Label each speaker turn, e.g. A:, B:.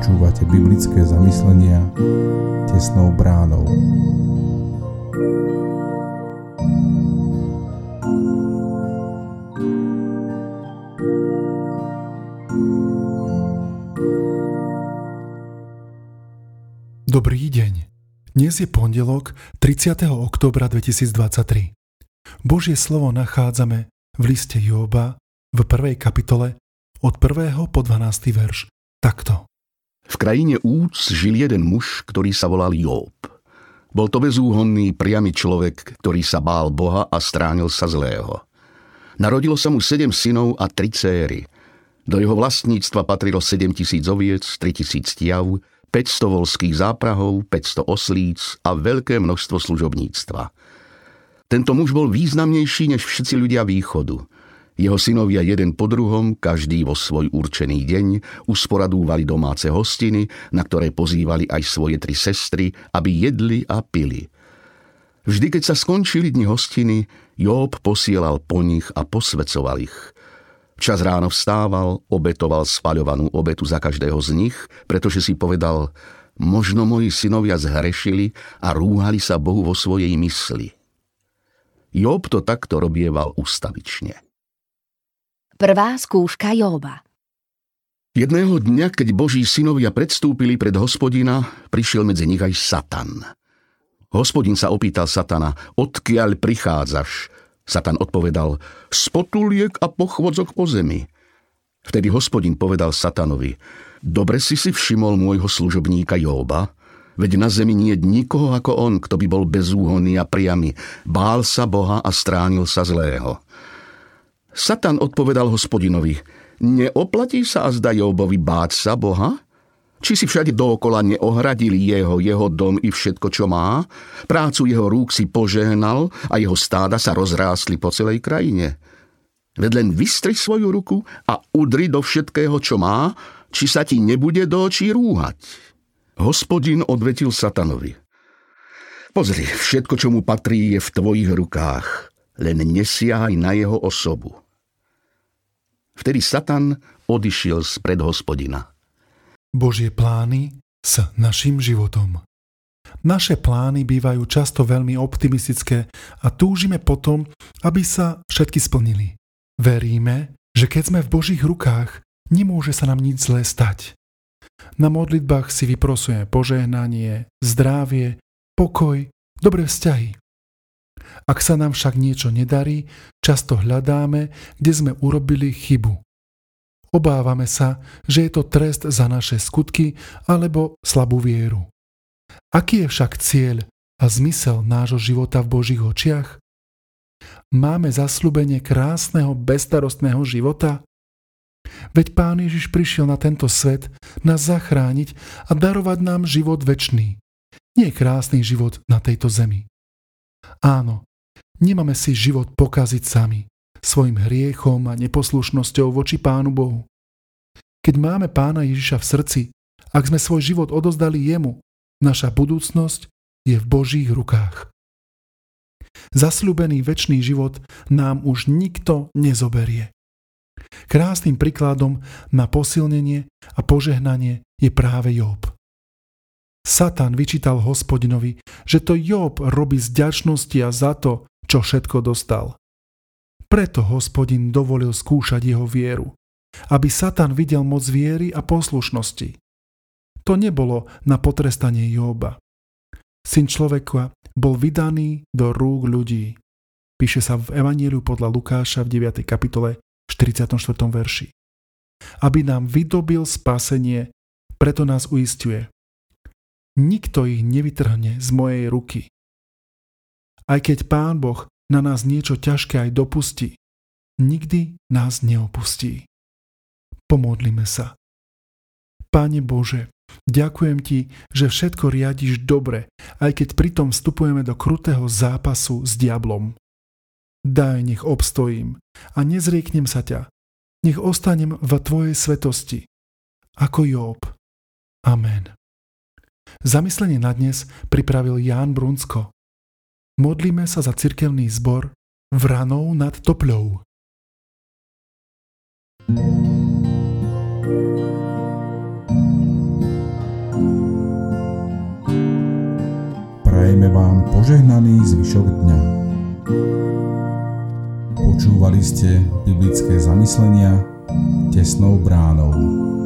A: Počúvate biblické zamyslenia tesnou bránou.
B: Dobrý deň. Dnes je pondelok 30. oktobra 2023. Božie slovo nachádzame v liste Jóba v prvej kapitole od 1. po 12. verš takto.
C: V krajine Úc žil jeden muž, ktorý sa volal Job. Bol to bezúhonný, priamy človek, ktorý sa bál Boha a stránil sa zlého. Narodilo sa mu sedem synov a tri céry. Do jeho vlastníctva patrilo 7 tisíc oviec, 3 tisíc tiav, 500 volských záprahov, 500 oslíc a veľké množstvo služobníctva. Tento muž bol významnejší než všetci ľudia východu – jeho synovia jeden po druhom, každý vo svoj určený deň, usporadúvali domáce hostiny, na ktoré pozývali aj svoje tri sestry, aby jedli a pili. Vždy, keď sa skončili dni hostiny, Job posielal po nich a posvecoval ich. Čas ráno vstával, obetoval spaľovanú obetu za každého z nich, pretože si povedal, možno moji synovia zhrešili a rúhali sa Bohu vo svojej mysli. Job to takto robieval ustavične.
D: Prvá skúška Jóba
C: Jedného dňa, keď boží synovia predstúpili pred hospodina, prišiel medzi nich aj Satan. Hospodin sa opýtal Satana, odkiaľ prichádzaš? Satan odpovedal, z potuliek a pochvodzok po zemi. Vtedy hospodin povedal Satanovi, dobre si si všimol môjho služobníka Jóba, veď na zemi nie je nikoho ako on, kto by bol bezúhonný a priamy. Bál sa Boha a stránil sa zlého. Satan odpovedal hospodinovi, neoplatí sa a zda Jobovi báť sa Boha? Či si všade dookola neohradili jeho, jeho dom i všetko, čo má? Prácu jeho rúk si požehnal a jeho stáda sa rozrástli po celej krajine. Veď len vystri svoju ruku a udri do všetkého, čo má, či sa ti nebude do očí rúhať. Hospodin odvetil satanovi. Pozri, všetko, čo mu patrí, je v tvojich rukách len nesiahaj na jeho osobu. Vtedy Satan odišiel spred hospodina.
B: Božie plány s našim životom. Naše plány bývajú často veľmi optimistické a túžime potom, aby sa všetky splnili. Veríme, že keď sme v Božích rukách, nemôže sa nám nič zlé stať. Na modlitbách si vyprosujeme požehnanie, zdravie, pokoj, dobré vzťahy. Ak sa nám však niečo nedarí, často hľadáme, kde sme urobili chybu. Obávame sa, že je to trest za naše skutky alebo slabú vieru. Aký je však cieľ a zmysel nášho života v Božích očiach? Máme zaslúbenie krásneho, bestarostného života? Veď Pán Ježiš prišiel na tento svet nás zachrániť a darovať nám život väčší. Nie krásny život na tejto zemi. Áno, Nemáme si život pokaziť sami, svojim hriechom a neposlušnosťou voči Pánu Bohu. Keď máme Pána Ježiša v srdci, ak sme svoj život odozdali Jemu, naša budúcnosť je v Božích rukách. Zasľúbený väčší život nám už nikto nezoberie. Krásnym príkladom na posilnenie a požehnanie je práve Job. Satan vyčítal hospodinovi, že to Job robí z ďačnosti a za to, čo všetko dostal. Preto hospodin dovolil skúšať jeho vieru, aby Satan videl moc viery a poslušnosti. To nebolo na potrestanie Jóba. Syn človeka bol vydaný do rúk ľudí. Píše sa v Evanieliu podľa Lukáša v 9. kapitole 44. verši. Aby nám vydobil spasenie, preto nás uistuje. Nikto ich nevytrhne z mojej ruky. Aj keď Pán Boh na nás niečo ťažké aj dopustí, nikdy nás neopustí. Pomodlime sa. Páne Bože, ďakujem Ti, že všetko riadiš dobre, aj keď pritom vstupujeme do krutého zápasu s diablom. Daj, nech obstojím a nezrieknem sa ťa. Nech ostanem v Tvojej svetosti. Ako Job. Amen. Zamyslenie na dnes pripravil Ján Brunsko modlíme sa za cirkevný zbor Vranou nad Topľou.
A: Prajeme vám požehnaný zvyšok dňa. Počúvali ste biblické zamyslenia tesnou bránou.